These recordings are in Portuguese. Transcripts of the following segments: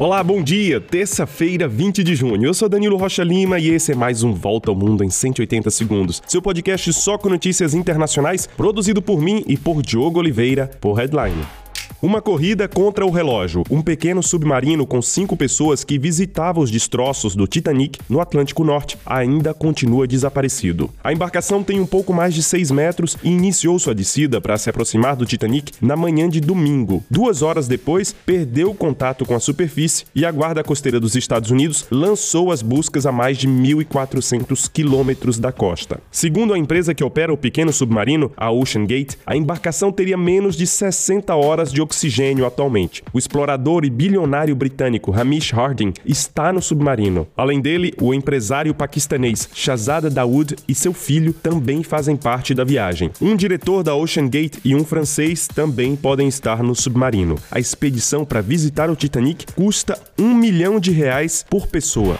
Olá, bom dia! Terça-feira, 20 de junho. Eu sou Danilo Rocha Lima e esse é mais um Volta ao Mundo em 180 segundos. Seu podcast só com notícias internacionais, produzido por mim e por Diogo Oliveira, por Headline. Uma corrida contra o relógio. Um pequeno submarino com cinco pessoas que visitava os destroços do Titanic no Atlântico Norte ainda continua desaparecido. A embarcação tem um pouco mais de 6 metros e iniciou sua descida para se aproximar do Titanic na manhã de domingo. Duas horas depois, perdeu contato com a superfície e a Guarda Costeira dos Estados Unidos lançou as buscas a mais de 1.400 quilômetros da costa. Segundo a empresa que opera o pequeno submarino, a Ocean Gate, a embarcação teria menos de 60 horas de oxigênio atualmente. O explorador e bilionário britânico Hamish Harding está no submarino. Além dele, o empresário paquistanês Shahzada Dawood e seu filho também fazem parte da viagem. Um diretor da Ocean Gate e um francês também podem estar no submarino. A expedição para visitar o Titanic custa um milhão de reais por pessoa.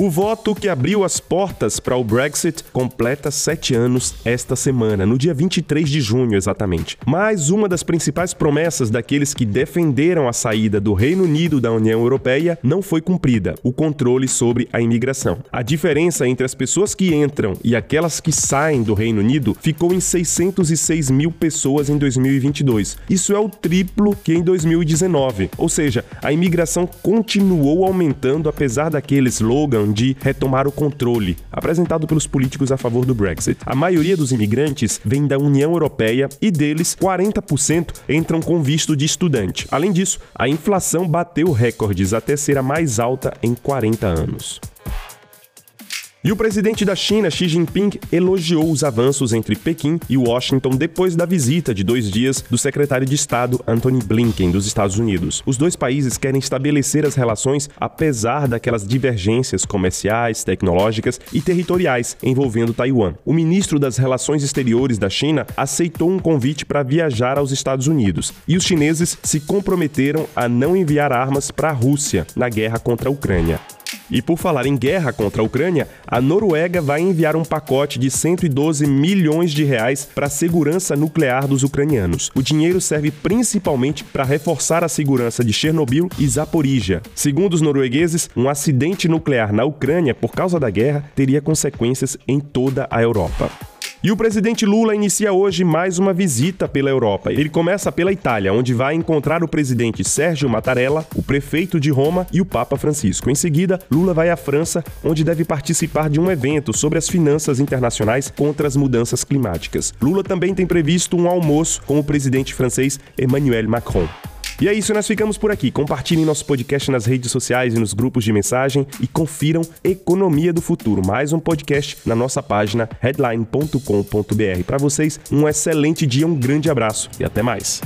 O voto que abriu as portas para o Brexit completa sete anos esta semana, no dia 23 de junho exatamente. Mas uma das principais promessas daqueles que defenderam a saída do Reino Unido da União Europeia não foi cumprida: o controle sobre a imigração. A diferença entre as pessoas que entram e aquelas que saem do Reino Unido ficou em 606 mil pessoas em 2022. Isso é o triplo que em 2019. Ou seja, a imigração continuou aumentando apesar daquele slogan de retomar o controle, apresentado pelos políticos a favor do Brexit. A maioria dos imigrantes vem da União Europeia e deles, 40% entram com visto de estudante. Além disso, a inflação bateu recordes até ser a mais alta em 40 anos. E o presidente da China, Xi Jinping, elogiou os avanços entre Pequim e Washington depois da visita de dois dias do secretário de Estado Antony Blinken dos Estados Unidos. Os dois países querem estabelecer as relações apesar daquelas divergências comerciais, tecnológicas e territoriais envolvendo Taiwan. O ministro das Relações Exteriores da China aceitou um convite para viajar aos Estados Unidos e os chineses se comprometeram a não enviar armas para a Rússia na guerra contra a Ucrânia. E por falar em guerra contra a Ucrânia, a Noruega vai enviar um pacote de 112 milhões de reais para a segurança nuclear dos ucranianos. O dinheiro serve principalmente para reforçar a segurança de Chernobyl e Zaporizhia. Segundo os noruegueses, um acidente nuclear na Ucrânia por causa da guerra teria consequências em toda a Europa. E o presidente Lula inicia hoje mais uma visita pela Europa. Ele começa pela Itália, onde vai encontrar o presidente Sérgio Mattarella, o prefeito de Roma e o Papa Francisco. Em seguida, Lula vai à França, onde deve participar de um evento sobre as finanças internacionais contra as mudanças climáticas. Lula também tem previsto um almoço com o presidente francês Emmanuel Macron. E é isso, nós ficamos por aqui. Compartilhem nosso podcast nas redes sociais e nos grupos de mensagem e confiram Economia do Futuro, mais um podcast na nossa página headline.com.br. Para vocês, um excelente dia, um grande abraço e até mais.